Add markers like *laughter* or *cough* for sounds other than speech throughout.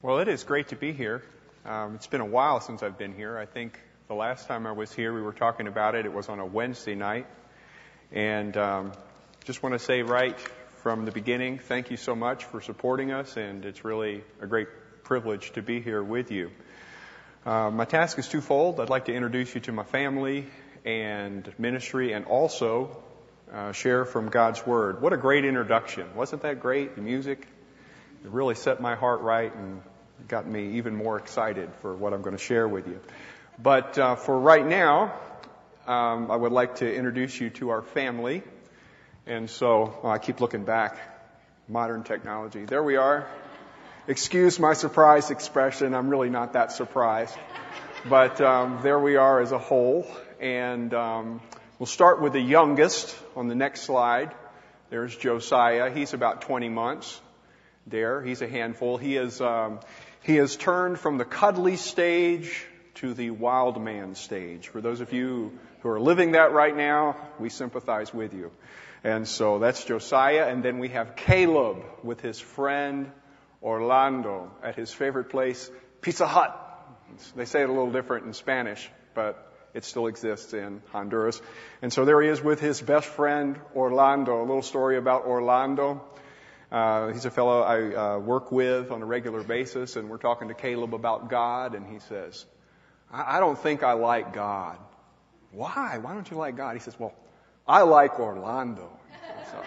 Well, it is great to be here. Um, it's been a while since I've been here. I think the last time I was here, we were talking about it. It was on a Wednesday night. And um, just want to say right from the beginning, thank you so much for supporting us, and it's really a great privilege to be here with you. Uh, my task is twofold. I'd like to introduce you to my family and ministry, and also uh, share from God's Word. What a great introduction! Wasn't that great? The music, it really set my heart right and got me even more excited for what I'm going to share with you. But uh, for right now, um, I would like to introduce you to our family. And so well, I keep looking back. Modern technology. There we are. Excuse my surprised expression. I'm really not that surprised. But um, there we are as a whole. And um, we'll start with the youngest on the next slide. There's Josiah. He's about 20 months there. He's a handful. He is, um, he has turned from the cuddly stage to the wild man stage. For those of you who are living that right now, we sympathize with you. And so that's Josiah. And then we have Caleb with his friend Orlando at his favorite place, Pizza Hut. They say it a little different in Spanish, but it still exists in Honduras. And so there he is with his best friend Orlando. A little story about Orlando. Uh, he's a fellow I uh, work with on a regular basis, and we're talking to Caleb about God, and he says, I, I don't think I like God. Why? Why don't you like God? He says, Well, I like Orlando. So,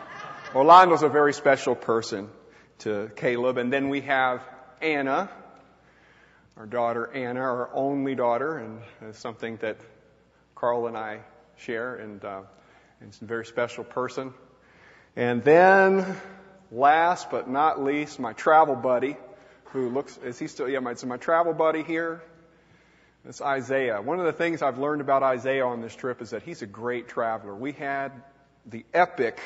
Orlando's a very special person to Caleb. And then we have Anna, our daughter Anna, our only daughter, and it's something that Carl and I share, and, uh, and it's a very special person. And then last but not least, my travel buddy, who looks, is he still, yeah, my, so my travel buddy here, it's Isaiah. One of the things I've learned about Isaiah on this trip is that he's a great traveler. We had the epic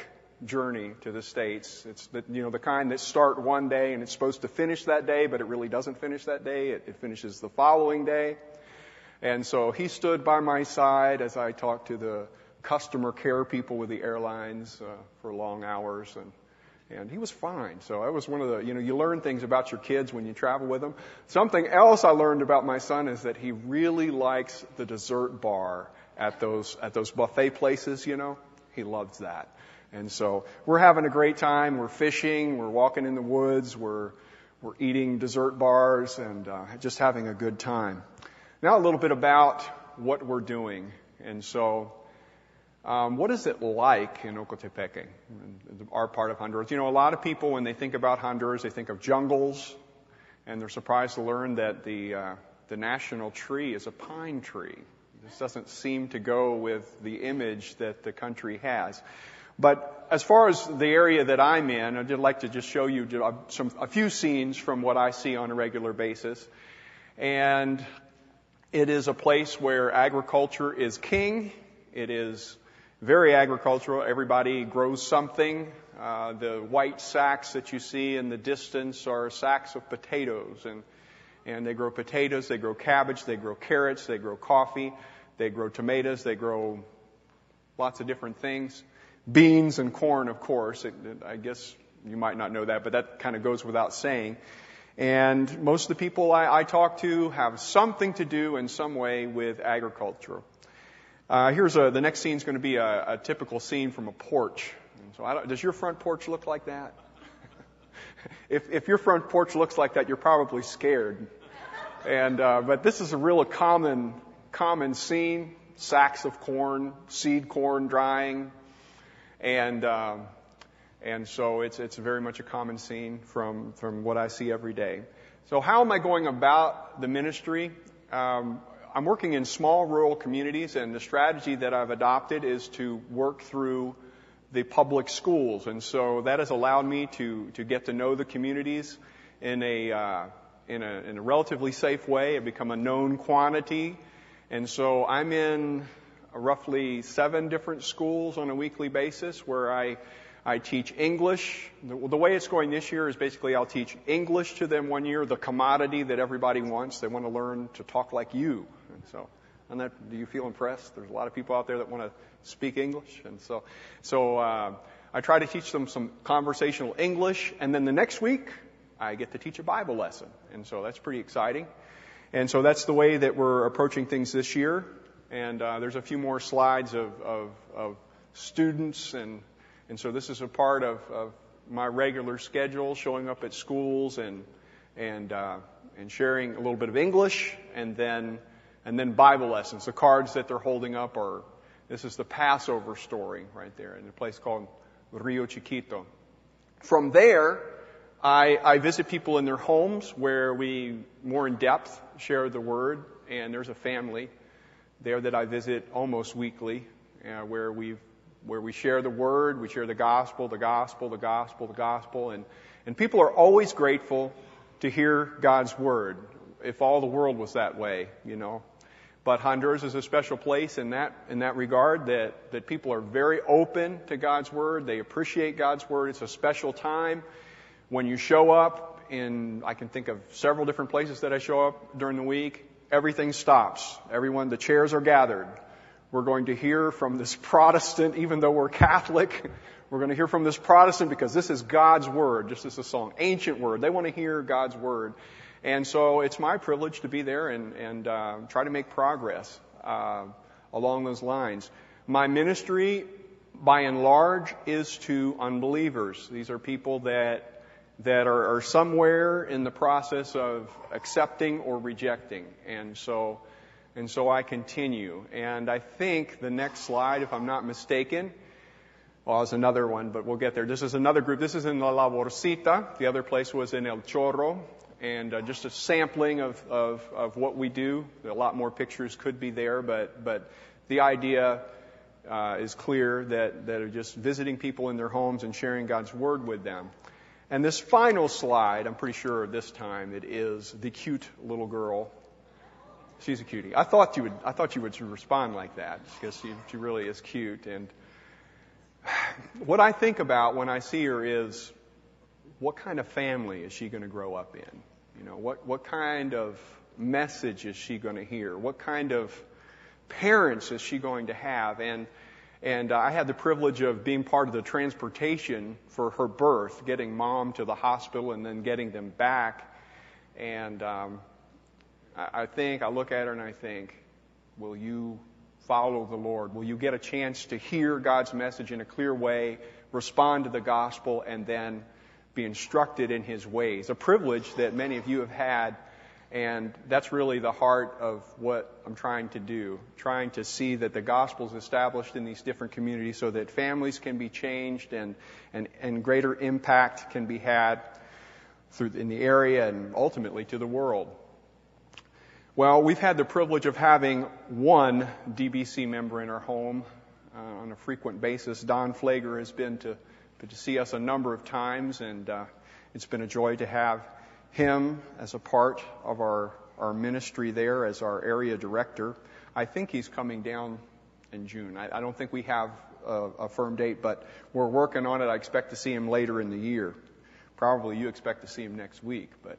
journey to the States. It's the, you know, the kind that start one day and it's supposed to finish that day, but it really doesn't finish that day. It, it finishes the following day. And so he stood by my side as I talked to the customer care people with the airlines uh, for long hours and and he was fine. So that was one of the, you know, you learn things about your kids when you travel with them. Something else I learned about my son is that he really likes the dessert bar at those, at those buffet places, you know. He loves that. And so we're having a great time. We're fishing. We're walking in the woods. We're, we're eating dessert bars and uh, just having a good time. Now a little bit about what we're doing. And so um, what is it like in Ocotepeque, our part of Honduras? You know, a lot of people, when they think about Honduras, they think of jungles, and they're surprised to learn that the, uh, the national tree is a pine tree. This doesn't seem to go with the image that the country has. But as far as the area that I'm in, I'd like to just show you uh, some, a few scenes from what I see on a regular basis. And it is a place where agriculture is king. It is very agricultural. Everybody grows something. Uh, the white sacks that you see in the distance are sacks of potatoes, and and they grow potatoes, they grow cabbage, they grow carrots, they grow coffee, they grow tomatoes, they grow lots of different things. Beans and corn, of course. It, it, I guess you might not know that, but that kind of goes without saying. And most of the people I, I talk to have something to do in some way with agriculture. Uh, here's a, the next scene is going to be a, a, typical scene from a porch. So does your front porch look like that? *laughs* if, if your front porch looks like that, you're probably scared. And uh, but this is a real common common scene: sacks of corn, seed corn drying, and um, and so it's it's very much a common scene from from what I see every day. So how am I going about the ministry? Um, I'm working in small rural communities, and the strategy that I've adopted is to work through the public schools. And so that has allowed me to, to get to know the communities in a, uh, in a, in a relatively safe way. I've become a known quantity. And so I'm in roughly seven different schools on a weekly basis where I, I teach English. The, the, way it's going this year is basically I'll teach English to them one year, the commodity that everybody wants. They want to learn to talk like you. And so, and that, do you feel impressed? There's a lot of people out there that want to speak English, and so, so uh, I try to teach them some conversational English, and then the next week I get to teach a Bible lesson. And so that's pretty exciting. And so that's the way that we're approaching things this year. And uh, there's a few more slides of, of, of students. And, and so this is a part of, of my regular schedule, showing up at schools and, and, uh, and sharing a little bit of English and then, and then Bible lessons. The cards that they're holding up are, this is the Passover story right there in a place called Rio Chiquito. From there, I, I visit people in their homes where we more in depth share the word, and there's a family there that I visit almost weekly, uh, where we where we share the word, we share the gospel, the gospel, the gospel, the gospel, and and people are always grateful to hear God's word. If all the world was that way, you know. But Honduras is a special place in that in that regard that that people are very open to God's word. They appreciate God's word. It's a special time when you show up in I can think of several different places that I show up during the week. Everything stops. Everyone, the chairs are gathered. We're going to hear from this *laughs* Protestant, even though we're Catholic. *laughs* We're going to hear from this Protestant because this is God's word, just as a song, ancient word. They want to hear God's word. And so it's my privilege to be there and, and uh, try to make progress uh, along those lines. My ministry, by and large, is to unbelievers. These are people that that are, are somewhere in the process of accepting or rejecting, and so and so I continue. And I think the next slide, if I'm not mistaken, well, it's another one, but we'll get there. This is another group. This is in La Laborcita. The other place was in El Chorro and uh, just a sampling of, of, of what we do. A lot more pictures could be there, but, but the idea uh, is clear that, that are just visiting people in their homes and sharing God's Word with them. And this final slide, I'm pretty sure this time it is the cute little girl. She's a cutie. I thought you would, I thought you would respond like that because she, she really is cute. And *sighs* what I think about when I see her is what kind of family is she going to grow up in? You know, what, what kind of message is she going to hear? What kind of parents is she going to have? And, and I had the privilege of being part of the transportation for her birth, getting mom to the hospital and then getting them back. And um, I, I think, I look at her and I think, will you follow the Lord? Will you get a chance to hear God's message in a clear way, respond to the gospel, and then be instructed in his ways. A privilege that many of you have had, and that's really the heart of what I'm trying to do. Trying to see that the gospel is established in these different communities so that families can be changed and, and, and greater impact can be had through in the area and ultimately to the world. Well, we've had the privilege of having one DBC member in our home uh, on a frequent basis. Don Flager has been to but to see us a number of times, and uh, it's been a joy to have him as a part of our, our ministry there as our area director. I think he's coming down in June. I, I don't think we have a, a firm date, but we're working on it. I expect to see him later in the year. Probably you expect to see him next week, but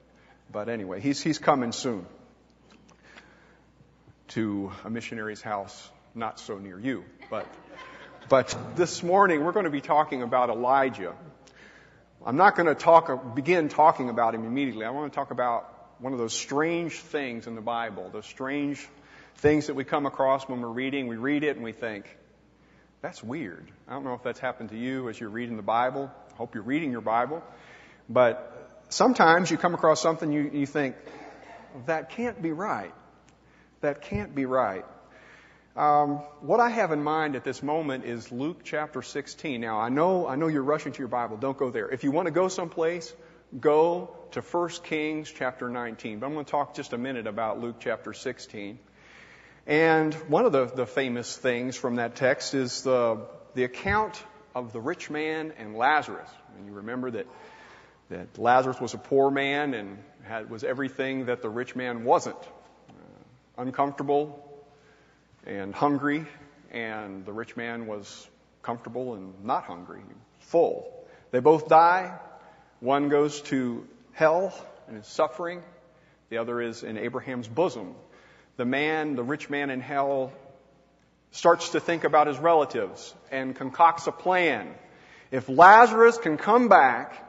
but anyway, he's he's coming soon to a missionary's house not so near you, but but this morning we're going to be talking about Elijah. I'm not going to talk, begin talking about him immediately. I want to talk about one of those strange things in the Bible, those strange things that we come across when we're reading. We read it and we think, that's weird. I don't know if that's happened to you as you're reading the Bible. I hope you're reading your Bible. But sometimes you come across something you, you think, that can't be right. That can't be right. Um, what I have in mind at this moment is Luke chapter 16. Now, I know, I know you're rushing to your Bible. Don't go there. If you want to go someplace, go to 1 Kings chapter 19. But I'm going to talk just a minute about Luke chapter 16. And one of the, the famous things from that text is the, the account of the rich man and Lazarus. And you remember that, that Lazarus was a poor man and had, was everything that the rich man wasn't. Uh, uncomfortable, and hungry, and the rich man was comfortable and not hungry, full. They both die. One goes to hell and is suffering. The other is in Abraham's bosom. The man, the rich man in hell, starts to think about his relatives and concocts a plan. If Lazarus can come back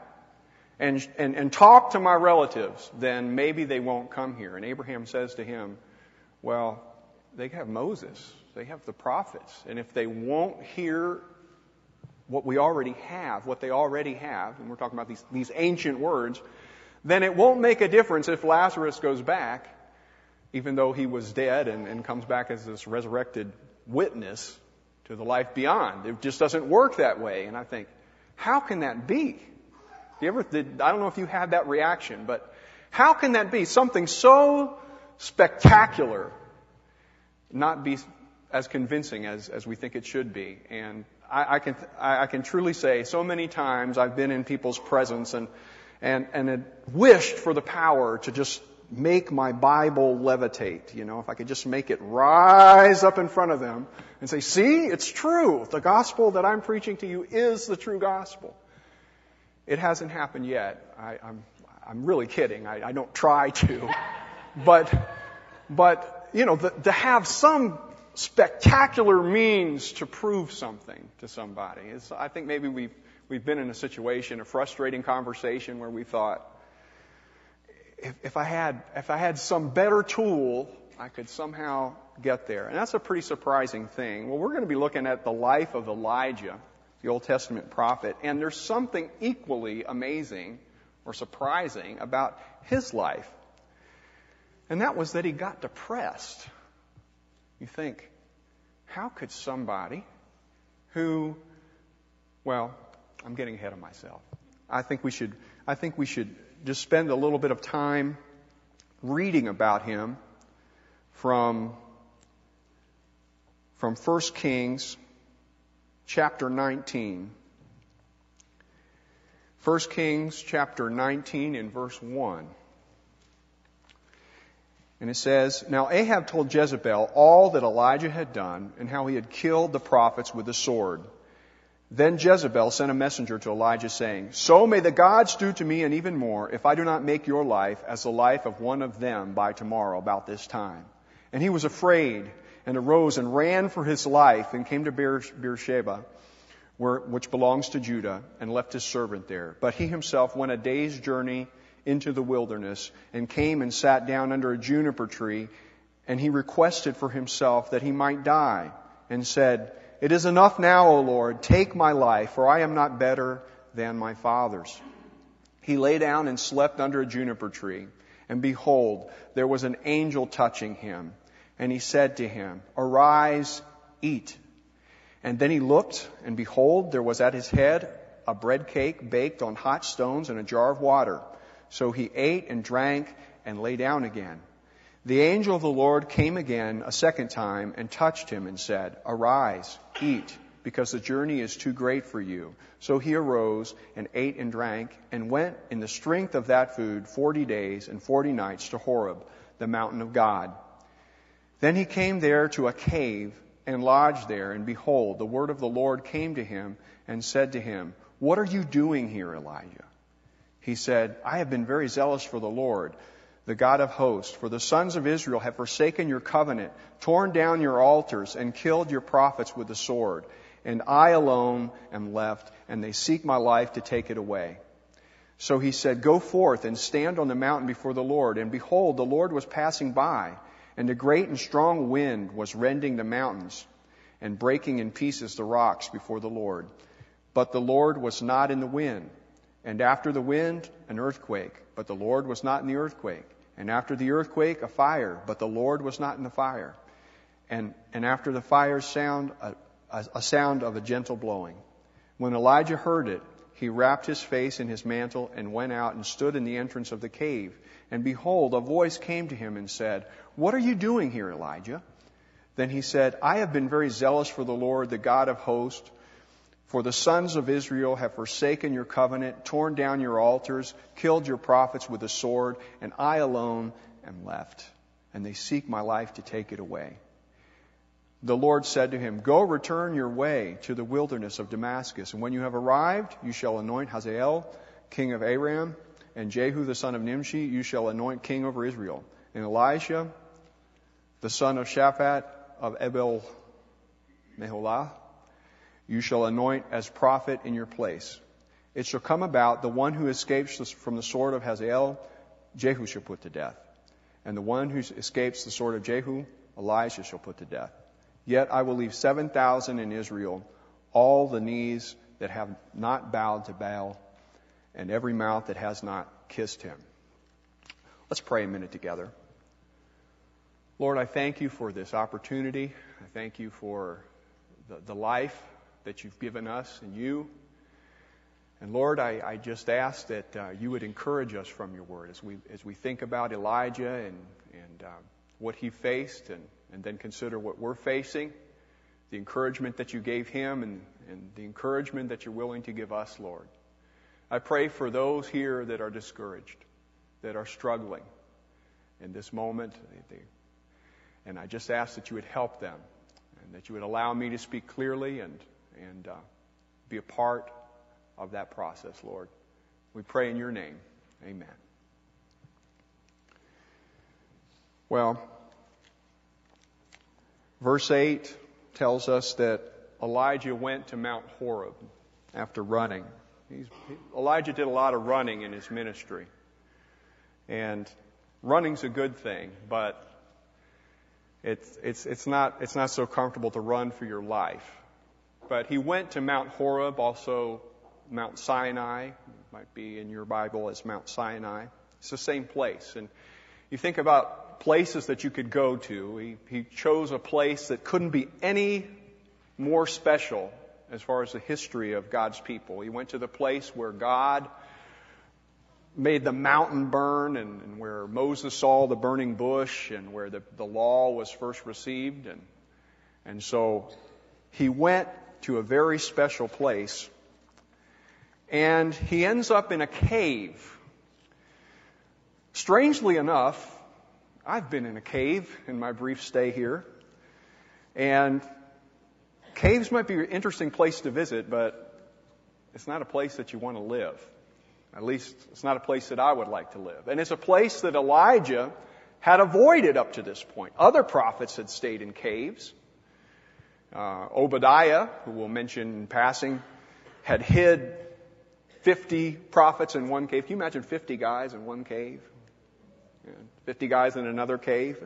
and, and, and talk to my relatives, then maybe they won't come here. And Abraham says to him, Well, they have Moses, they have the prophets, and if they won't hear what we already have, what they already have, and we're talking about these, these ancient words, then it won't make a difference if Lazarus goes back, even though he was dead and, and comes back as this resurrected witness to the life beyond. It just doesn't work that way. And I think, how can that be? You ever did, I don't know if you had that reaction, but how can that be? Something so spectacular not be as convincing as, as we think it should be. And I, I can, I, I can truly say so many times I've been in people's presence and, and, and had wished for the power to just make my Bible levitate. You know, if I could just make it rise up in front of them and say, see, it's true. The gospel that I'm preaching to you is the true gospel. It hasn't happened yet. I, I'm, I'm really kidding. I, I don't try to. *laughs* But, but, you know, the, to have some spectacular means to prove something to somebody. It's, I think maybe we've, we've been in a situation, a frustrating conversation where we thought, if, if I had, if I had some better tool, I could somehow get there. And that's a pretty surprising thing. Well, we're going to be looking at the life of Elijah, the Old Testament prophet, and there's something equally amazing or surprising about his life. And that was that he got depressed. You think, how could somebody who, well, I'm getting ahead of myself. I think we should, I think we should just spend a little bit of time reading about him from, from 1 Kings chapter 19. 1 Kings chapter 19 in verse 1. And it says, Now Ahab told Jezebel all that Elijah had done and how he had killed the prophets with the sword. Then Jezebel sent a messenger to Elijah saying, So may the gods do to me and even more if I do not make your life as the life of one of them by tomorrow about this time. And he was afraid and arose and ran for his life and came to Beersheba, where, which belongs to Judah, and left his servant there. But he himself went a day's journey into the wilderness and came and sat down under a juniper tree and he requested for himself that he might die and said, it is enough now, O Lord, take my life, for I am not better than my fathers. He lay down and slept under a juniper tree, and behold, there was an angel touching him, and he said to him, Arise, eat. And then he looked, and behold, there was at his head a bread cake baked on hot stones and a jar of water. So he ate and drank and lay down again. The angel of the Lord came again a second time and touched him and said, Arise, eat, because the journey is too great for you. So he arose and ate and drank and went in the strength of that food forty days and forty nights to Horeb, the mountain of God. Then he came there to a cave and lodged there, and behold, the word of the Lord came to him and said to him, What are you doing here, Elijah? He said, I have been very zealous for the Lord the God of hosts. For the sons of Israel have forsaken your covenant, torn down your altars, and killed your prophets with the sword. And I alone am left, and they seek my life to take it away. So he said, Go forth and stand on the mountain before the Lord. And behold, the Lord was passing by, and a great and strong wind was rending the mountains and breaking in pieces the rocks before the Lord. But the Lord was not in the wind. And after the wind, an earthquake. But the Lord was not in the earthquake. And after the earthquake, a fire, but the Lord was not in the fire. And, and after the fire sound, a, a, a sound of a gentle blowing. When Elijah heard it, he wrapped his face in his mantle and went out and stood in the entrance of the cave. And behold, a voice came to him and said, What are you doing here, Elijah? Then he said, I have been very zealous for the Lord, the God of hosts. For the sons of Israel have forsaken your covenant, torn down your altars, killed your prophets with the sword, and I alone am left. And they seek my life to take it away. The Lord said to him, Go return your way to the wilderness of Damascus, and when you have arrived, you shall anoint Hazael, king of Aram, and Jehu the son of Nimshi, you shall anoint king over Israel. And Elisha, the son of Shaphat of Abel Meholah, you shall anoint as prophet in your place. it shall come about the one who escapes from the sword of Hazael, Jehu shall put to death. And the one who escapes the sword of Jehu, Elijah shall put to death. Yet I will leave 7,000 in Israel, all the knees that have not bowed to Baal, and every mouth that has not kissed him. Let's pray a minute together. Lord, I thank you for this opportunity. I thank you for the, the life that you've given us and you. And Lord, I, I just ask that uh, you would encourage us from your word as we, as we think about Elijah and, and uh, what he faced and, and then consider what we're facing, the encouragement that you gave him and, and the encouragement that you're willing to give us, Lord. I pray for those here that are discouraged, that are struggling in this moment. And I just ask that you would help them and that you would allow me to speak clearly and, and uh, be a part of that process, Lord. We pray in your name. Amen. Well, verse 8 tells us that Elijah went to Mount Horeb after running. He's, Elijah did a lot of running in his ministry. And running's a good thing, but it's, it's, it's, not, it's not so comfortable to run for your life. But he went to Mount Horeb, also Mount Sinai. Might be in your Bible as Mount Sinai. It's the same place. And you think about places that you could go to. He, he chose a place that couldn't be any more special as far as the history of God's people. He went to the place where God made the mountain burn and, and where Moses saw the burning bush and where the, the law was first received. And, and so he went to a very special place and he ends up in a cave. Strangely enough, I've been in a cave in my brief stay here. And caves might be an interesting place to visit, but it's not a place that you want to live. At least, it's not a place that I would like to live. And it's a place that Elijah had avoided up to this point. Other prophets had stayed in caves. Uh, Obadiah, who we'll mention in passing, had hid 50 prophets in one cave. Can you imagine 50 guys in one cave? 50 guys in another cave.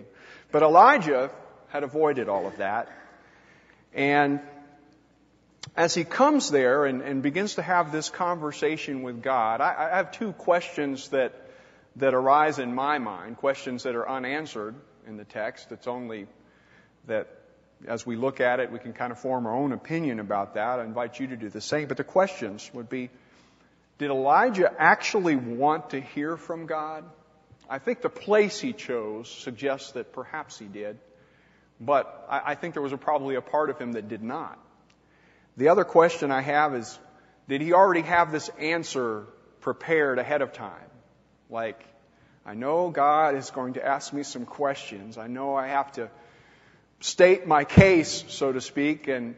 But Elijah had avoided all of that. And as he comes there and, and begins to have this conversation with God, I, I have two questions that, that arise in my mind, questions that are unanswered in the text. It's only that as we look at it, we can kind of form our own opinion about that. I invite you to do the same. But the questions would be, did Elijah actually want to hear from God? I think the place he chose suggests that perhaps he did, but I, I think there was a, probably a part of him that did not. The other question I have is, did he already have this answer prepared ahead of time? Like, I know God is going to ask me some questions. I know I have to state my case, so to speak, and,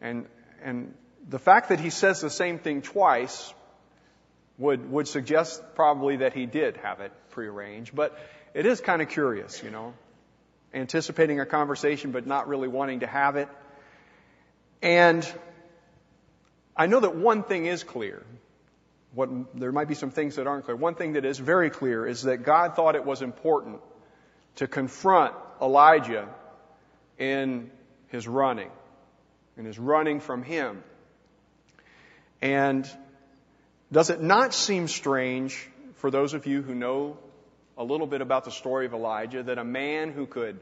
and, and the fact that he says the same thing twice would, would suggest probably that he did have it prearranged. But it is kind of curious, you know, anticipating a conversation but not really wanting to have it. And I know that one thing is clear. What, there might be some things that aren't clear. One thing that is very clear is that God thought it was important to confront Elijah in his running, in his running from him. And does it not seem strange for those of you who know a little bit about the story of Elijah that a man who could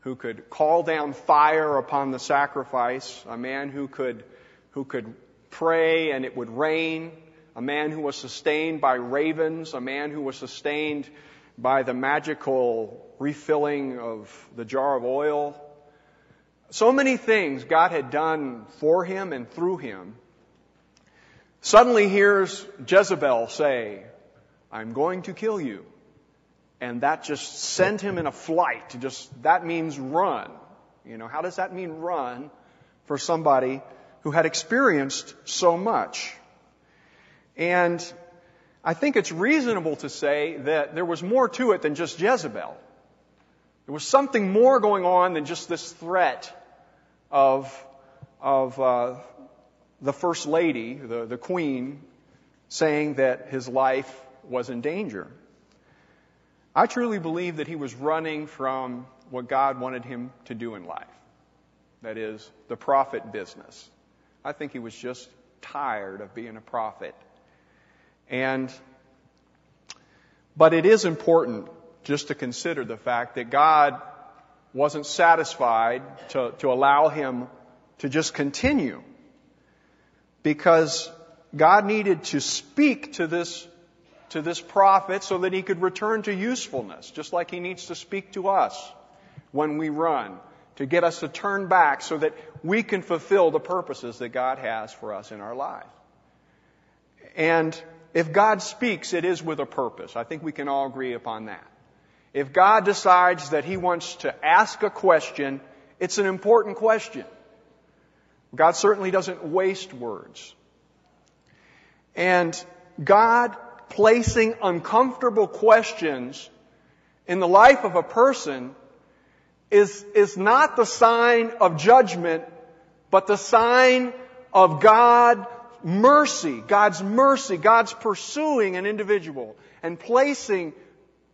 who could call down fire upon the sacrifice, a man who could who could pray and it would rain, a man who was sustained by ravens, a man who was sustained by the magical refilling of the jar of oil. So many things God had done for him and through him suddenly hears Jezebel say, I'm going to kill you. And that just sent him in a flight. Just, that means run. You know, how does that mean run for somebody who had experienced so much? And I think it's reasonable to say that there was more to it than just Jezebel. There was something more going on than just this threat of, of uh, the first lady, the, the queen, saying that his life was in danger. I truly believe that he was running from what God wanted him to do in life. That is, the prophet business. I think he was just tired of being a prophet. And, but it is important just to consider the fact that God wasn't satisfied to, to allow him to just continue because God needed to speak to this, to this prophet so that he could return to usefulness, just like he needs to speak to us when we run, to get us to turn back so that we can fulfill the purposes that God has for us in our life. And if God speaks, it is with a purpose. I think we can all agree upon that. If God decides that He wants to ask a question, it's an important question. God certainly doesn't waste words. And God placing uncomfortable questions in the life of a person is, is not the sign of judgment, but the sign of God mercy, God's mercy, God's pursuing an individual and placing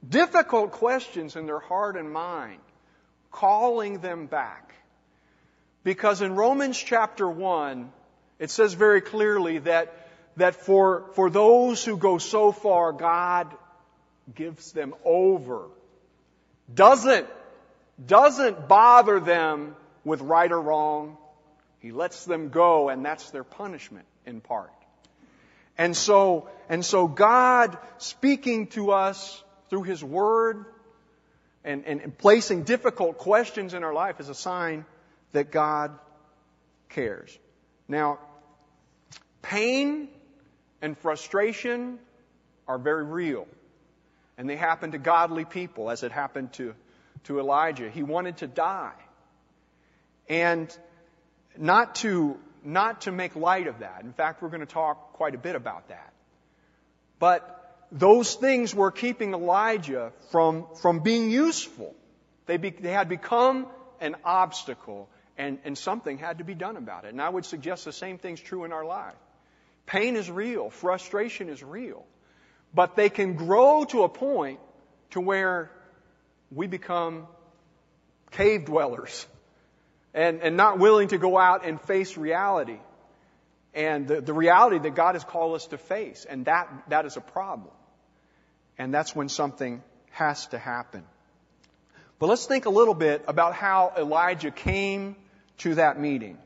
difficult questions in their heart and mind, calling them back. Because in Romans chapter 1, it says very clearly that, that for, for those who go so far, God gives them over. Doesn't, doesn't bother them with right or wrong. He lets them go, and that's their punishment in part. And so, and so God speaking to us through His Word and, and, placing difficult questions in our life is a sign that God cares. Now, pain and frustration are very real. And they happen to godly people, as it happened to, to Elijah. He wanted to die. And not to, not to make light of that. In fact, we're going to talk quite a bit about that. But those things were keeping Elijah from, from being useful. They, be, they had become an obstacle, and, and something had to be done about it. And I would suggest the same thing's true in our life. Pain is real, frustration is real, but they can grow to a point to where we become cave dwellers and, and not willing to go out and face reality and the, the reality that God has called us to face. And that, that is a problem. And that's when something has to happen. But let's think a little bit about how Elijah came to that meeting.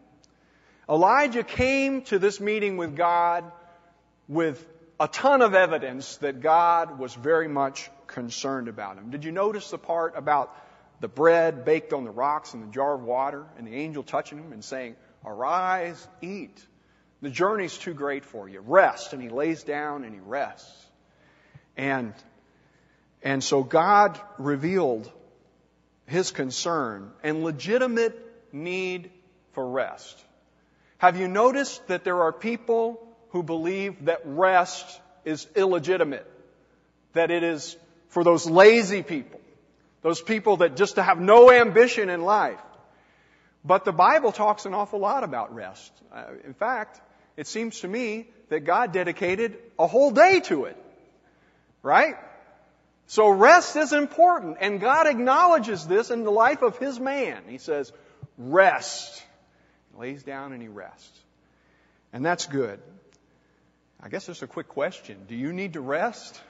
Elijah came to this meeting with God with a ton of evidence that God was very much concerned about him. Did you notice the part about the bread baked on the rocks and the jar of water and the angel touching him and saying, Arise, eat. The journey's too great for you. Rest. And he lays down and he rests. And, and so God revealed his concern and legitimate need for rest. Have you noticed that there are people who believe that rest is illegitimate? That it is for those lazy people, those people that just have no ambition in life. But the Bible talks an awful lot about rest. Uh, in fact, it seems to me that God dedicated a whole day to it. Right? So rest is important, and God acknowledges this in the life of His man. He says, rest. He lays down and he rests. And that's good. I guess there's a quick question. Do you need to rest?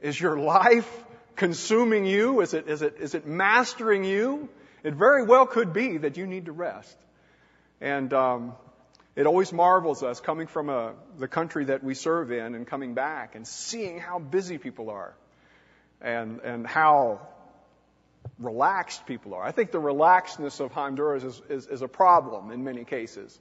Is your life consuming you? Is it, is it, is it mastering you? It very well could be that you need to rest. And um, it always marvels us coming from a, the country that we serve in and coming back and seeing how busy people are and, and how relaxed people are. I think the relaxedness of Honduras is, is, is a problem in many cases.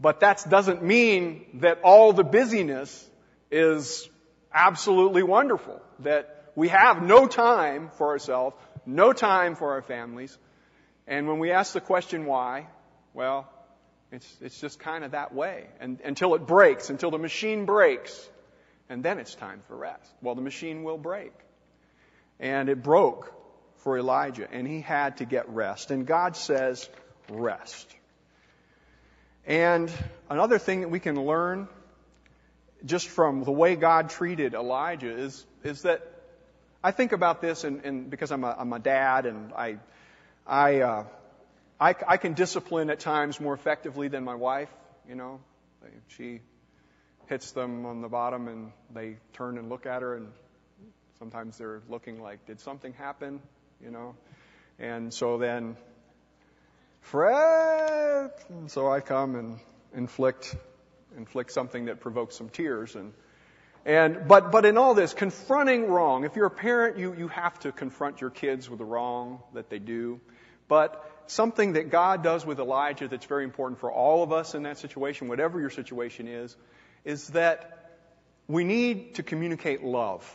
But that doesn't mean that all the busyness is absolutely wonderful. That we have no time for ourselves, no time for our families. And when we ask the question why, well, it's, it's just kind of that way. And, until it breaks, until the machine breaks. And then it's time for rest. Well, the machine will break. And it broke for Elijah, and he had to get rest. And God says, rest. And another thing that we can learn just from the way God treated Elijah is, is that I think about this and, and because I'm a, I'm a dad and I, I, uh, I, I can discipline at times more effectively than my wife, you know. She hits them on the bottom and they turn and look at her and sometimes they're looking like, did something happen? You know? And so then, Fred! And so I come and inflict, inflict something that provokes some tears and, and, but, but in all this, confronting wrong, if you're a parent, you, you have to confront your kids with the wrong that they do. But something that God does with Elijah that's very important for all of us in that situation, whatever your situation is, is that we need to communicate love.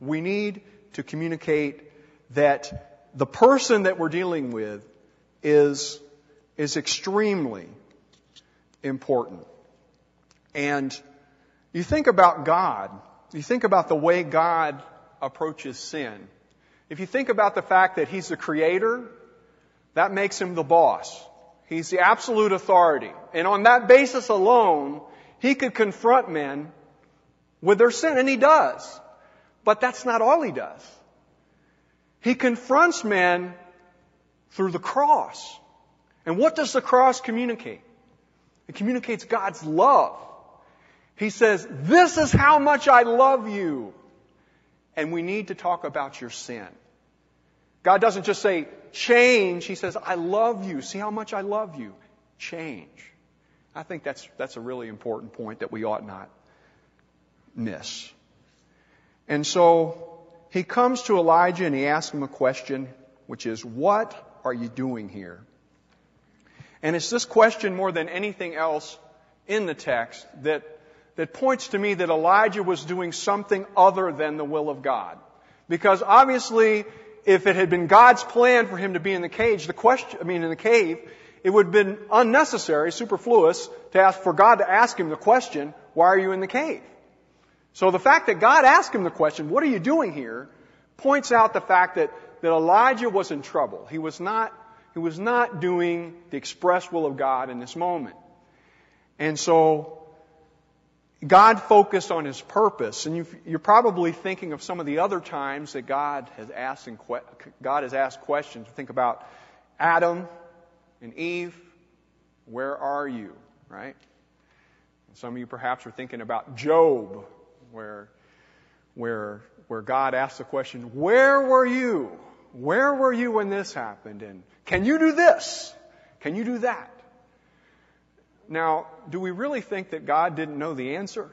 We need to communicate that the person that we're dealing with is, is extremely important. And you think about God, you think about the way God approaches sin. If you think about the fact that He's the creator, that makes Him the boss. He's the absolute authority. And on that basis alone, He could confront men with their sin, and He does. But that's not all He does. He confronts men through the cross. And what does the cross communicate? It communicates God's love. He says, this is how much I love you. And we need to talk about your sin. God doesn't just say, change. He says, I love you. See how much I love you. Change. I think that's, that's a really important point that we ought not miss. And so he comes to Elijah and he asks him a question, which is, what are you doing here? And it's this question more than anything else in the text that that points to me that Elijah was doing something other than the will of God. Because obviously, if it had been God's plan for him to be in the cage, the question, I mean in the cave, it would have been unnecessary, superfluous, to ask for God to ask him the question, why are you in the cave? So the fact that God asked him the question, what are you doing here, points out the fact that, that Elijah was in trouble. He was not, he was not doing the express will of God in this moment. And so, God focused on His purpose, and you are probably thinking of some of the other times that God has asked God has asked questions. Think about Adam and Eve. Where are you? Right? Some of you perhaps are thinking about Job, where where where God asked the question, "Where were you? Where were you when this happened? And can you do this? Can you do that?" Now, do we really think that God didn't know the answer?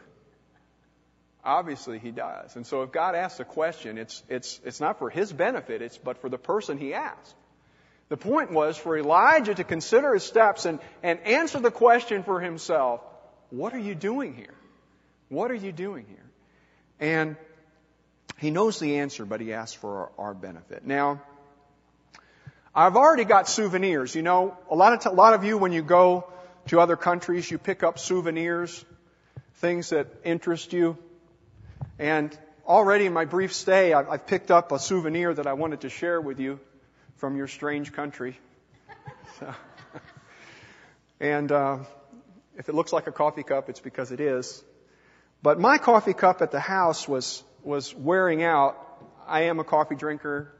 Obviously, He does. And so if God asks a question, it's, it's, it's not for His benefit, it's but for the person He asked. The point was for Elijah to consider his steps and, and answer the question for himself, what are you doing here? What are you doing here? And he knows the answer, but he asks for our, our benefit. Now, I've already got souvenirs. You know, a lot of, t- a lot of you, when you go to other countries, you pick up souvenirs, things that interest you. And already in my brief stay, I've picked up a souvenir that I wanted to share with you from your strange country. So, and uh, if it looks like a coffee cup, it's because it is. But my coffee cup at the house was was wearing out. I am a coffee drinker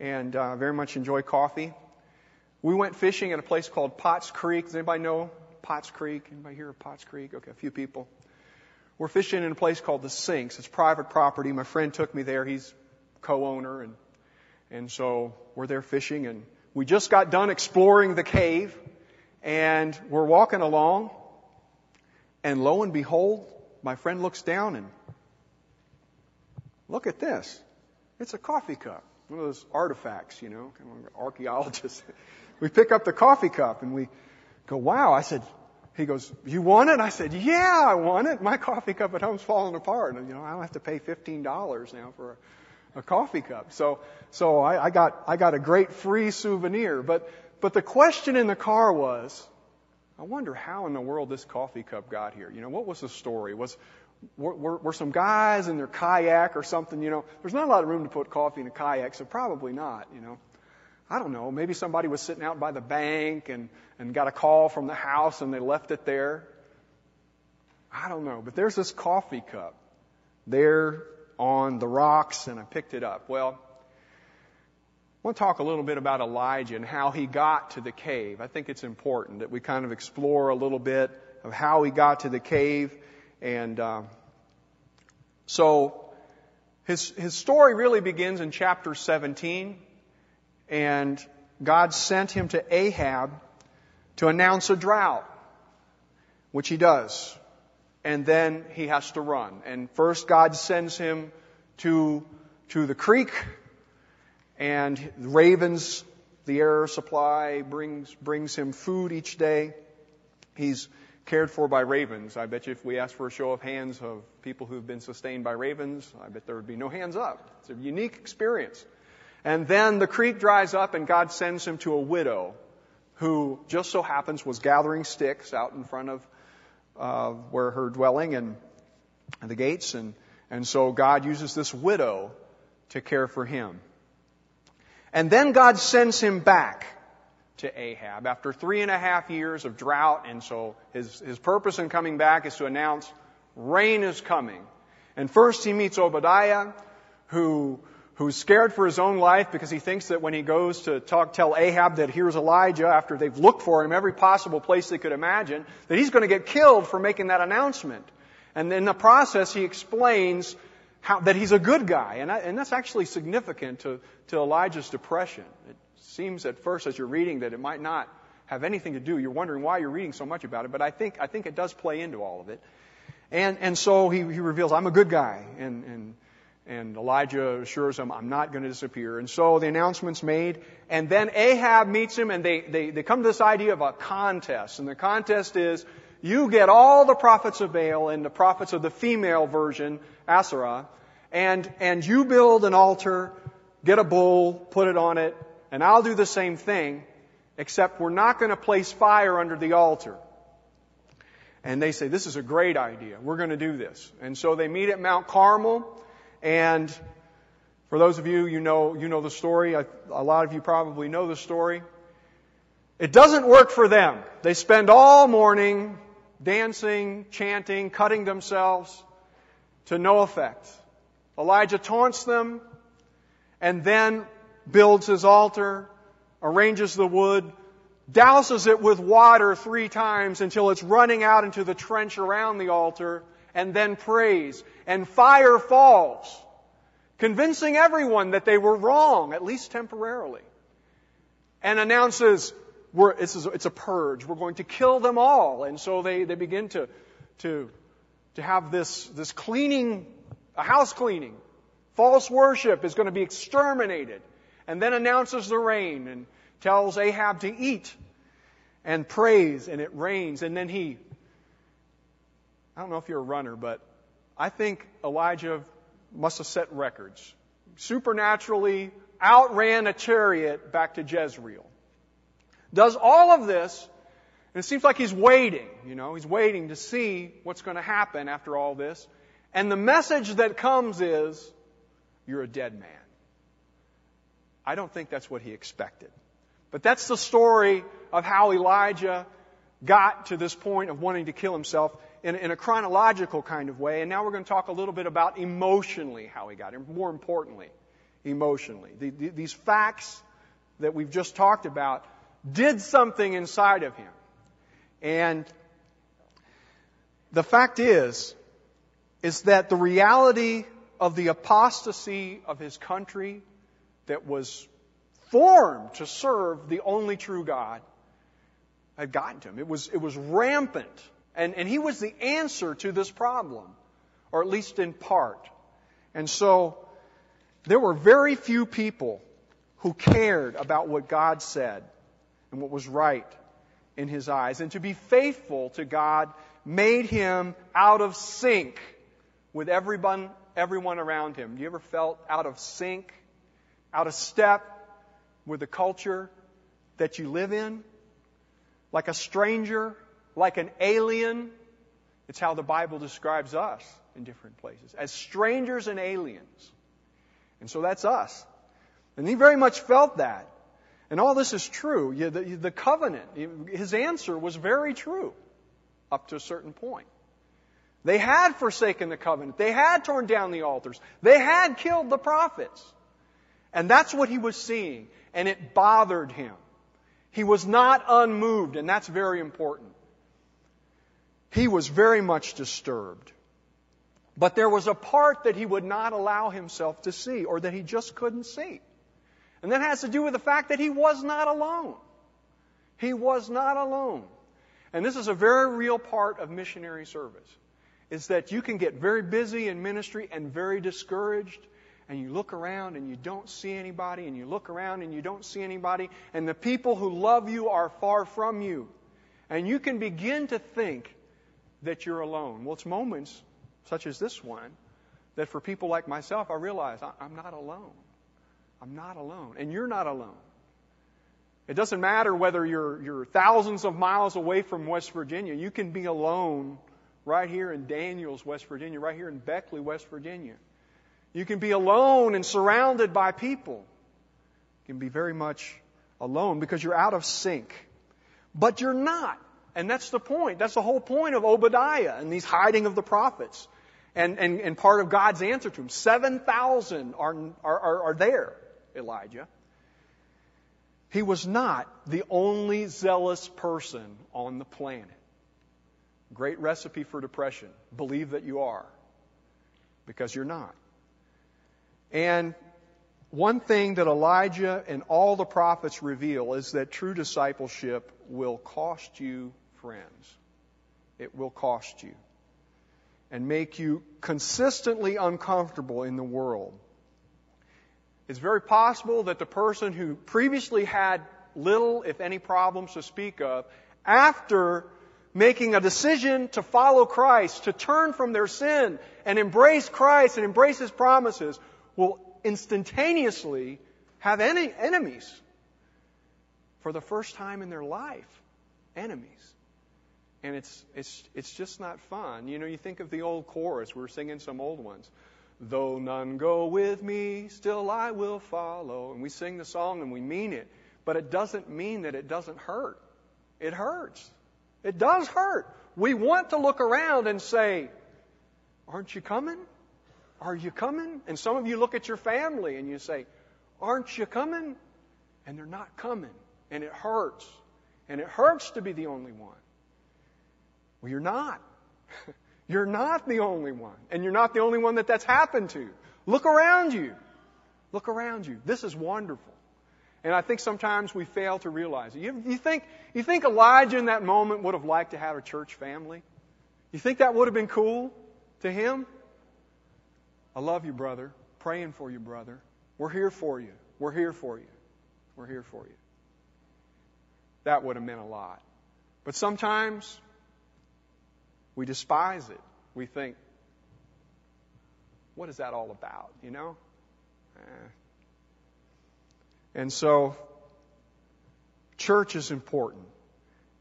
and uh, very much enjoy coffee. We went fishing at a place called Potts Creek. Does anybody know Potts Creek? Anybody hear of Potts Creek? Okay, a few people. We're fishing in a place called the Sinks. It's private property. My friend took me there. He's co-owner and, and so we're there fishing and we just got done exploring the cave and we're walking along and lo and behold, my friend looks down and look at this. It's a coffee cup. One of those artifacts, you know, kind of archaeologists. *laughs* we pick up the coffee cup and we go, wow. I said, he goes, you want it? I said, yeah, I want it. My coffee cup at home's falling apart. And, you know, I don't have to pay $15 now for a, a coffee cup. So, so I, I got, I got a great free souvenir. But, but the question in the car was, I wonder how in the world this coffee cup got here. You know, what was the story? Was, were, were, were some guys in their kayak or something, you know, there's not a lot of room to put coffee in a kayak, so probably not, you know. I don't know, maybe somebody was sitting out by the bank and, and got a call from the house and they left it there. I don't know, but there's this coffee cup there on the rocks, and I picked it up. Well, I want to talk a little bit about Elijah and how he got to the cave. I think it's important that we kind of explore a little bit of how he got to the cave. And uh, so his, his story really begins in chapter 17. And God sent him to Ahab to announce a drought, which he does. And then he has to run. And first God sends him to, to the creek and ravens, the air supply brings, brings him food each day. He's cared for by ravens. I bet you if we asked for a show of hands of people who've been sustained by ravens, I bet there would be no hands up. It's a unique experience. And then the creek dries up and God sends him to a widow who just so happens was gathering sticks out in front of uh, where her dwelling and, and the gates. And, and so God uses this widow to care for him. And then God sends him back to Ahab after three and a half years of drought. And so his, his purpose in coming back is to announce rain is coming. And first he meets Obadiah, who, who's scared for his own life because he thinks that when he goes to talk, tell Ahab that here's Elijah after they've looked for him every possible place they could imagine, that he's going to get killed for making that announcement. And in the process, he explains how, that he's a good guy. And, I, and that's actually significant to, to Elijah's depression. It seems at first as you're reading that it might not have anything to do. You're wondering why you're reading so much about it, but I think, I think it does play into all of it. And, and so he, he reveals, I'm a good guy. And, and, and Elijah assures him, I'm not going to disappear. And so the announcement's made. And then Ahab meets him and they, they, they come to this idea of a contest. And the contest is, you get all the prophets of Baal and the prophets of the female version, Asherah, and, and you build an altar, get a bull, put it on it, and I'll do the same thing, except we're not going to place fire under the altar. And they say, this is a great idea. We're going to do this. And so they meet at Mount Carmel, and for those of you, you know, you know the story. A lot of you probably know the story. It doesn't work for them. They spend all morning dancing, chanting, cutting themselves to no effect. Elijah taunts them and then builds his altar, arranges the wood, douses it with water three times until it's running out into the trench around the altar, and then prays. And fire falls, convincing everyone that they were wrong, at least temporarily. And announces, it's, a, it's a purge. We're going to kill them all. And so they, they begin to, to, to have this, this cleaning, a house cleaning. False worship is going to be exterminated. And then announces the rain and tells Ahab to eat and prays and it rains. And then he, I don't know if you're a runner, but I think Elijah must have set records. Supernaturally outran a chariot back to Jezreel does all of this, and it seems like he's waiting, you know, he's waiting to see what's going to happen after all this. And the message that comes is, you're a dead man. I don't think that's what he expected. But that's the story of how Elijah got to this point of wanting to kill himself in, in, a chronological kind of way. And now we're going to talk a little bit about emotionally how he got here. More importantly, emotionally. The, the, these facts that we've just talked about did something inside of him. And the fact is, is that the reality of the apostasy of his country that was formed to serve the only true God had gotten to him. It was, it was rampant. And, and he was the answer to this problem, or at least in part. And so, there were very few people who cared about what God said and what was right in his eyes. And to be faithful to God made him out of sync with everyone, everyone around him. You ever felt out of sync, out of step with the culture that you live in? Like a stranger, like an alien? It's how the Bible describes us in different places as strangers and aliens. And so that's us. And he very much felt that. And all this is true. The, the covenant, his answer was very true up to a certain point. They had forsaken the covenant. They had torn down the altars. They had killed the prophets. And that's what he was seeing. And it bothered him. He was not unmoved, and that's very important. He was very much disturbed. But there was a part that he would not allow himself to see, or that he just couldn't see. And that has to do with the fact that he was not alone. He was not alone. And this is a very real part of missionary service. Is that you can get very busy in ministry and very discouraged and you look around and you don't see anybody, and you look around and you don't see anybody, and the people who love you are far from you. And you can begin to think that you're alone. Well, it's moments such as this one that for people like myself, I realize I'm not alone. I'm not alone. And you're not alone. It doesn't matter whether you're, you're thousands of miles away from West Virginia. You can be alone right here in Daniels, West Virginia, right here in Beckley, West Virginia. You can be alone and surrounded by people. You can be very much alone because you're out of sync. But you're not. And that's the point. That's the whole point of Obadiah and these hiding of the prophets. And, and, and part of God's answer to him. 7,000 are, are, are there, Elijah. He was not the only zealous person on the planet. Great recipe for depression. Believe that you are. Because you're not. And one thing that Elijah and all the prophets reveal is that true discipleship will cost you friends. It will cost you. And make you consistently uncomfortable in the world. It's very possible that the person who previously had little, if any, problems to speak of, after making a decision to follow Christ, to turn from their sin and embrace Christ and embrace His promises, will instantaneously have any enemies for the first time in their life. Enemies. And it's, it's, it's just not fun. You know, you think of the old chorus, we are singing some old ones. Though none go with me, still I will follow. And we sing the song and we mean it. But it doesn't mean that it doesn't hurt. It hurts. It does hurt. We want to look around and say, Aren't you coming? Are you coming? And some of you look at your family and you say, Aren't you coming? And they're not coming. And it hurts. And it hurts to be the only one. Well, you're not. *laughs* you're not the only one. And you're not the only one that that's happened to. Look around you. Look around you. This is wonderful. And I think sometimes we fail to realize it. You, you, think, you think Elijah in that moment would have liked to have a church family? You think that would have been cool to him? I love you, brother. Praying for you, brother. We're here for you. We're here for you. We're here for you. That would have meant a lot. But sometimes we despise it. We think, what is that all about? You know? Eh. And so, church is important.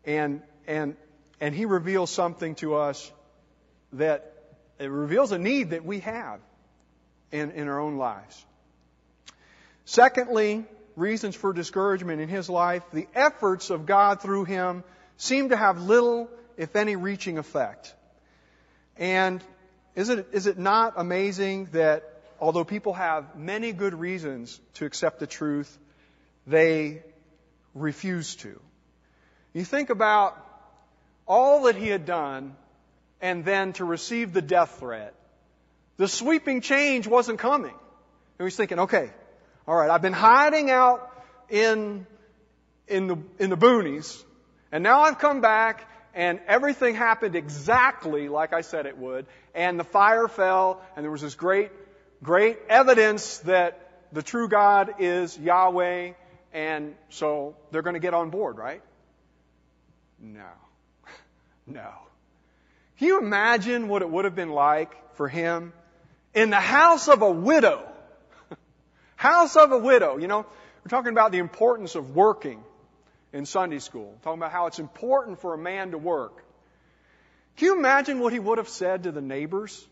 And, and, and he reveals something to us that it reveals a need that we have in, in our own lives. Secondly, reasons for discouragement in his life, the efforts of God through him seem to have little, if any, reaching effect. And is it, is it not amazing that although people have many good reasons to accept the truth, they refuse to? You think about all that he had done and then to receive the death threat the sweeping change wasn't coming. And he's thinking, okay, all right, I've been hiding out in, in the, in the boonies, and now I've come back, and everything happened exactly like I said it would, and the fire fell, and there was this great, great evidence that the true God is Yahweh, and so they're going to get on board, right? No. *laughs* no. Can you imagine what it would have been like for him in the house of a widow. *laughs* house of a widow. You know, we're talking about the importance of working in Sunday school. talking about how it's important for a man to work. Can you imagine what he would have said to the neighbors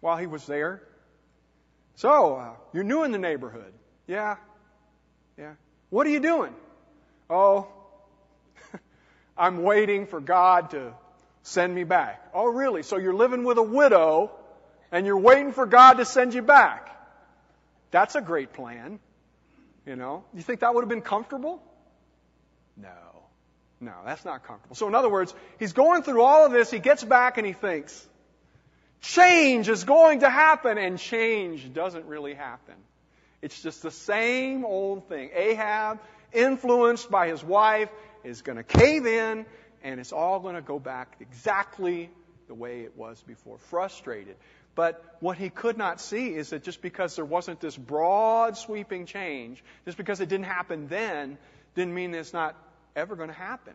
while he was there? So, uh, you're new in the neighborhood. Yeah. Yeah. What are you doing? Oh, *laughs* I'm waiting for God to send me back. Oh, really? So you're living with a widow and you're waiting for God to send you back. That's a great plan. You know, you think that would have been comfortable? No. No, that's not comfortable. So in other words, he's going through all of this, he gets back and he thinks, change is going to happen, and change doesn't really happen. It's just the same old thing. Ahab, influenced by his wife, is going to cave in, and it's all going to go back exactly the way it was before. Frustrated. But what he could not see is that just because there wasn't this broad sweeping change, just because it didn't happen then, didn't mean it's not ever going to happen.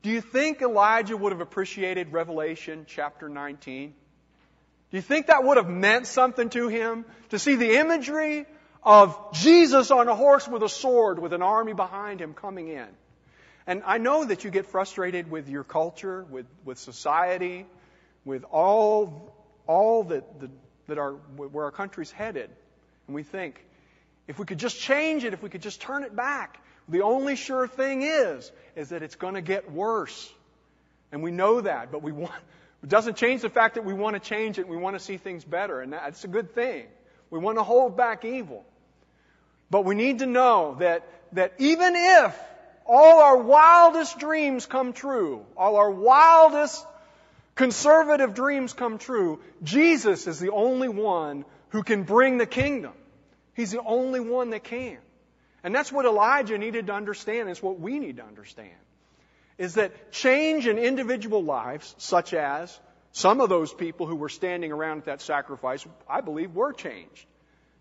Do you think Elijah would have appreciated Revelation chapter 19? Do you think that would have meant something to him? To see the imagery of Jesus on a horse with a sword with an army behind him coming in. And I know that you get frustrated with your culture, with, with society, with all, all that, that, that are, where our country's headed. And we think, if we could just change it, if we could just turn it back, the only sure thing is, is that it's going to get worse. And we know that, but we want, it doesn't change the fact that we want to change it and we want to see things better. And that's a good thing. We want to hold back evil. But we need to know that, that even if all our wildest dreams come true, all our wildest conservative dreams come true, Jesus is the only one who can bring the kingdom. He's the only one that can. And that's what Elijah needed to understand. It's what we need to understand. Is that change in individual lives, such as some of those people who were standing around at that sacrifice, I believe were changed.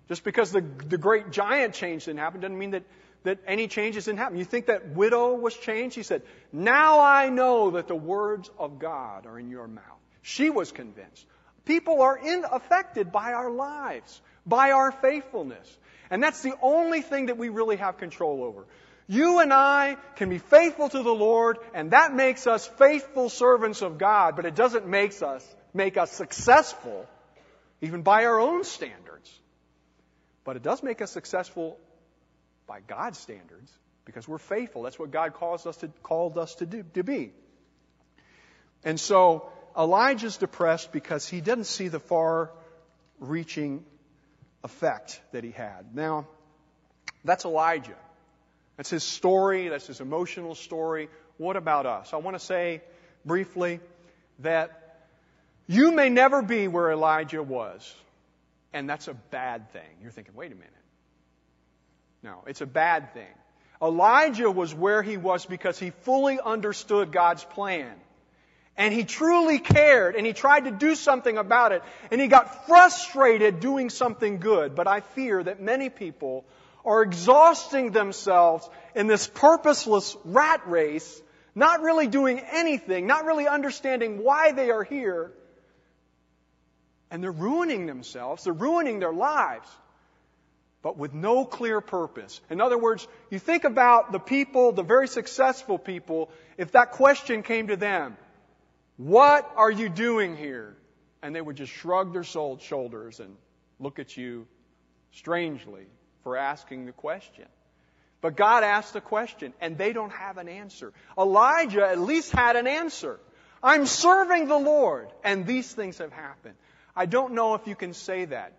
Just because the, the great giant change didn't happen doesn't mean that that any changes didn't happen. You think that widow was changed? He said, Now I know that the words of God are in your mouth. She was convinced. People are in, affected by our lives, by our faithfulness. And that's the only thing that we really have control over. You and I can be faithful to the Lord, and that makes us faithful servants of God, but it doesn't make us, make us successful, even by our own standards. But it does make us successful by God's standards because we're faithful. That's what God calls us to, called us to, do, to be. And so Elijah's depressed because he didn't see the far reaching effect that he had. Now, that's Elijah. That's his story. That's his emotional story. What about us? I want to say briefly that you may never be where Elijah was. And that's a bad thing. You're thinking, wait a minute. No, it's a bad thing. Elijah was where he was because he fully understood God's plan. And he truly cared and he tried to do something about it. And he got frustrated doing something good. But I fear that many people are exhausting themselves in this purposeless rat race, not really doing anything, not really understanding why they are here. And they're ruining themselves. They're ruining their lives but with no clear purpose. In other words, you think about the people, the very successful people, if that question came to them, what are you doing here? And they would just shrug their shoulders and look at you strangely for asking the question. But God asked the question, and they don't have an answer. Elijah at least had an answer. I'm serving the Lord, and these things have happened. I don't know if you can say that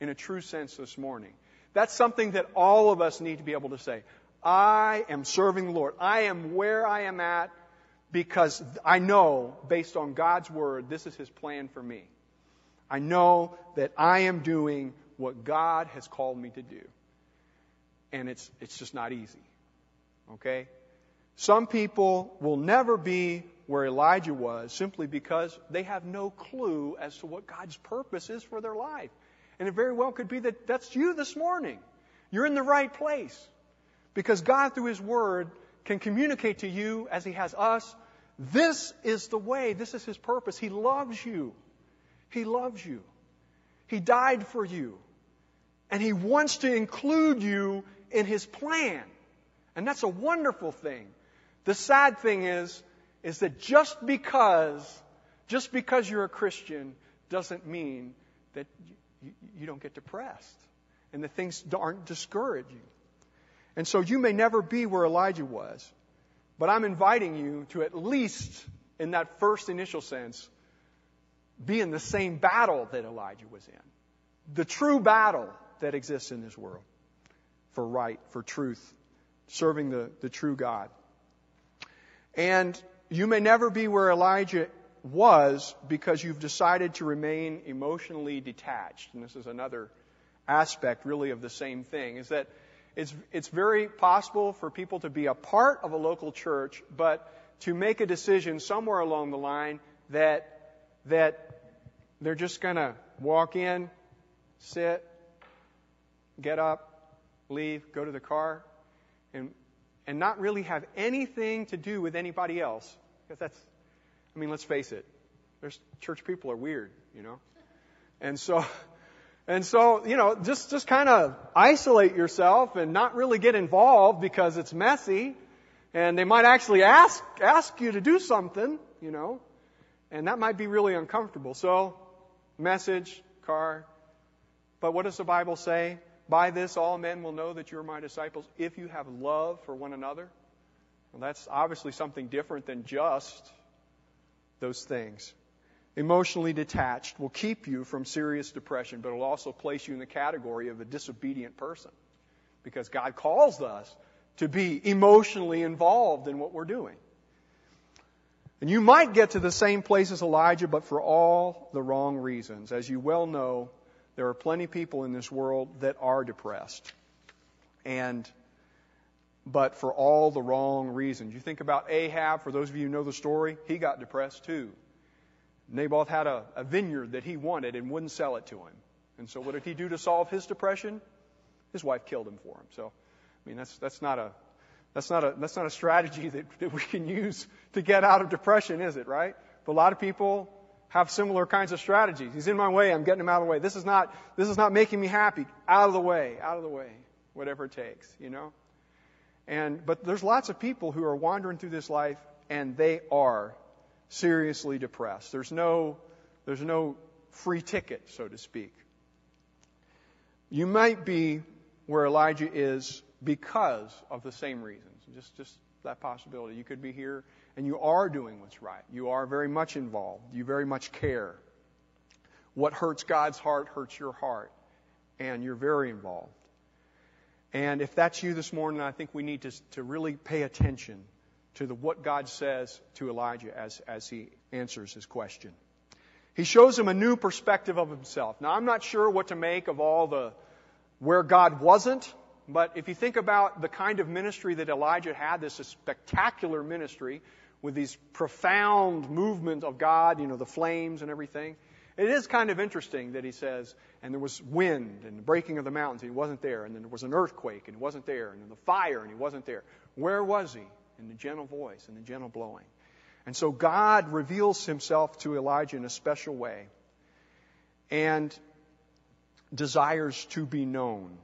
in a true sense this morning. That's something that all of us need to be able to say. I am serving the Lord. I am where I am at because I know, based on God's word, this is His plan for me. I know that I am doing what God has called me to do. And it's, it's just not easy. Okay? Some people will never be where Elijah was simply because they have no clue as to what God's purpose is for their life. And it very well could be that that's you this morning. You're in the right place. Because God, through His Word, can communicate to you as He has us. This is the way. This is His purpose. He loves you. He loves you. He died for you. And He wants to include you in His plan. And that's a wonderful thing. The sad thing is, is that just because, just because you're a Christian doesn't mean that you, you don't get depressed and the things aren't discouraging. And so you may never be where Elijah was, but I'm inviting you to at least in that first initial sense, be in the same battle that Elijah was in. The true battle that exists in this world for right, for truth, serving the, the true God. And you may never be where Elijah was because you've decided to remain emotionally detached. And this is another aspect, really, of the same thing, is that it's, it's very possible for people to be a part of a local church, but to make a decision somewhere along the line that, that they're just going to walk in, sit, get up, leave, go to the car, and, and not really have anything to do with anybody else. Because that's, I mean, let's face it, there's church people are weird, you know? And so, and so, you know, just, just kind of isolate yourself and not really get involved because it's messy. And they might actually ask, ask you to do something, you know, and that might be really uncomfortable. So, message, car. But what does the Bible say? By this all men will know that you're my disciples if you have love for one another. Well, that's obviously something different than just those things. Emotionally detached will keep you from serious depression, but it will also place you in the category of a disobedient person. Because God calls us to be emotionally involved in what we're doing. And you might get to the same place as Elijah, but for all the wrong reasons. As you well know, there are plenty of people in this world that are depressed. And but for all the wrong reasons. You think about Ahab, for those of you who know the story, he got depressed too. Naboth had a, a vineyard that he wanted and wouldn't sell it to him. And so what did he do to solve his depression? His wife killed him for him. So, I mean, that's, that's not a, that's not a, that's not a strategy that, that we can use to get out of depression, is it, right? But a lot of people have similar kinds of strategies. He's in my way, I'm getting him out of the way. This is not, this is not making me happy. Out of the way, out of the way. Whatever it takes, you know? And, but there's lots of people who are wandering through this life and they are seriously depressed. There's no, there's no free ticket, so to speak. You might be where Elijah is because of the same reasons. Just, just that possibility. You could be here and you are doing what's right. You are very much involved. You very much care. What hurts God's heart hurts your heart. And you're very involved. And if that's you this morning, I think we need to, to really pay attention to the, what God says to Elijah as, as he answers his question. He shows him a new perspective of himself. Now, I'm not sure what to make of all the where God wasn't, but if you think about the kind of ministry that Elijah had, this spectacular ministry with these profound movements of God, you know, the flames and everything, it is kind of interesting that he says, and there was wind and the breaking of the mountains, and he wasn't there, and then there was an earthquake, and he wasn't there, and then the fire, and he wasn't there. Where was he? In the gentle voice in the gentle blowing. And so God reveals himself to Elijah in a special way and desires to be known.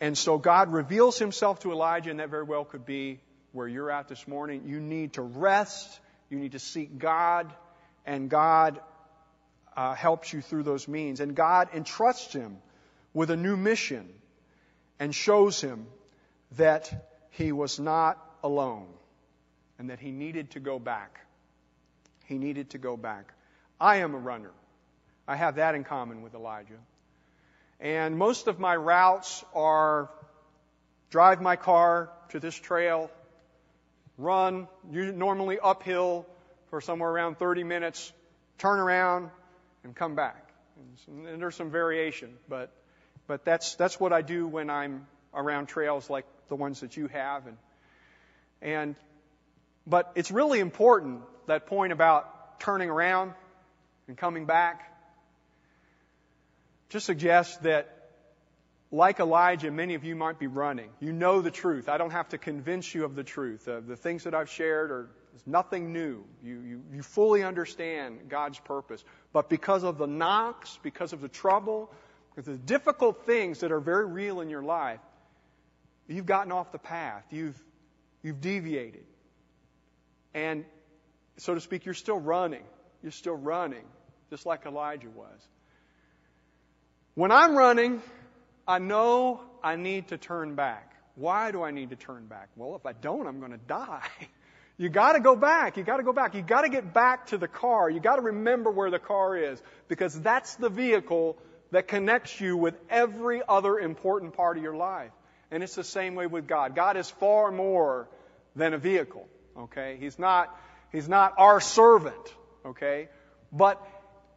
And so God reveals himself to Elijah, and that very well could be where you're at this morning. You need to rest, you need to seek God, and God uh, helps you through those means. And God entrusts him with a new mission and shows him that he was not alone and that he needed to go back. He needed to go back. I am a runner. I have that in common with Elijah. And most of my routes are drive my car to this trail, run, normally uphill for somewhere around 30 minutes, turn around, and come back. And there's some variation, but but that's that's what I do when I'm around trails like the ones that you have, and and but it's really important that point about turning around and coming back just suggests that, like Elijah, many of you might be running. You know the truth. I don't have to convince you of the truth. Uh, the things that I've shared are nothing new. You, you, you fully understand God's purpose. But because of the knocks, because of the trouble, because of the difficult things that are very real in your life, you've gotten off the path. You've, you've deviated. And, so to speak, you're still running. You're still running, just like Elijah was. When I'm running, I know I need to turn back. Why do I need to turn back? Well, if I don't, I'm going to die. *laughs* You got to go back. You got to go back. You got to get back to the car. You got to remember where the car is because that's the vehicle that connects you with every other important part of your life. And it's the same way with God. God is far more than a vehicle. Okay? He's not, he's not our servant. Okay? But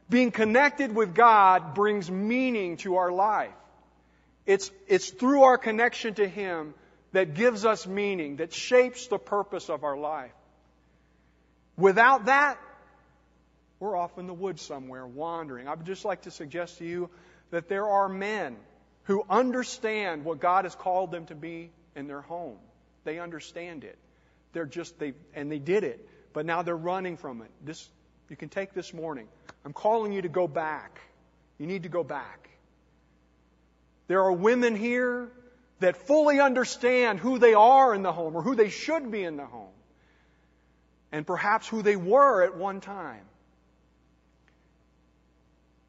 being connected with God brings meaning to our life. It's, it's through our connection to Him that gives us meaning, that shapes the purpose of our life. Without that, we're off in the woods somewhere wandering. I would just like to suggest to you that there are men who understand what God has called them to be in their home. They understand it. They're just they and they did it, but now they're running from it. This you can take this morning. I'm calling you to go back. You need to go back. There are women here that fully understand who they are in the home or who they should be in the home. And perhaps who they were at one time.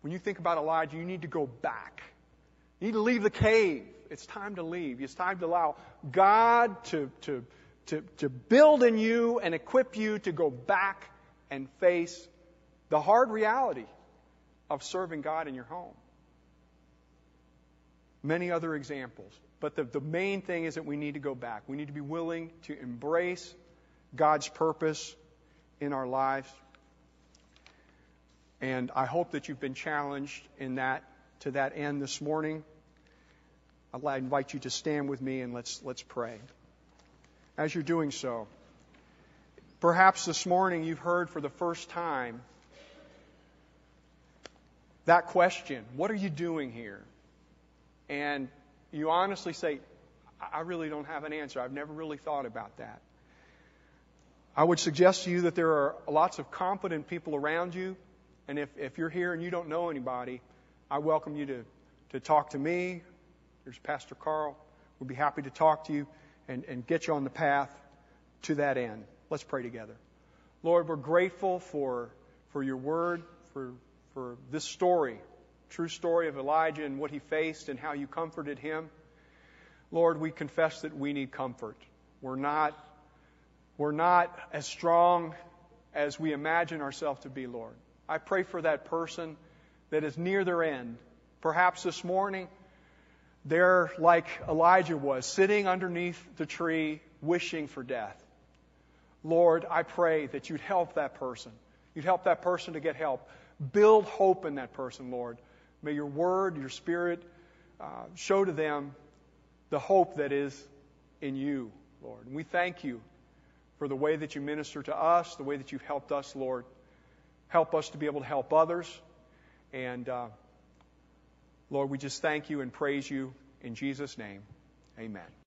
When you think about Elijah, you need to go back. You need to leave the cave. It's time to leave. It's time to allow God to, to, to, to build in you and equip you to go back and face the hard reality of serving God in your home. Many other examples. But the, the main thing is that we need to go back. We need to be willing to embrace God's purpose in our lives. And I hope that you've been challenged in that to that end this morning. I'd invite you to stand with me and let's let's pray. As you're doing so, perhaps this morning you've heard for the first time that question, what are you doing here? And you honestly say, I really don't have an answer. I've never really thought about that. I would suggest to you that there are lots of competent people around you. And if, if you're here and you don't know anybody, I welcome you to, to talk to me. There's Pastor Carl. We'd be happy to talk to you and, and get you on the path to that end. Let's pray together. Lord, we're grateful for, for your word, for, for this story, true story of Elijah and what he faced and how you comforted him. Lord, we confess that we need comfort. We're not, we're not as strong as we imagine ourselves to be, Lord. I pray for that person that is near their end. Perhaps this morning, they're like Elijah was, sitting underneath the tree, wishing for death. Lord, I pray that you'd help that person. You'd help that person to get help. Build hope in that person, Lord. May your word, your spirit, uh, show to them the hope that is in you, Lord. And we thank you for the way that you minister to us, the way that you've helped us, Lord. Help us to be able to help others. And uh, Lord, we just thank you and praise you in Jesus' name. Amen.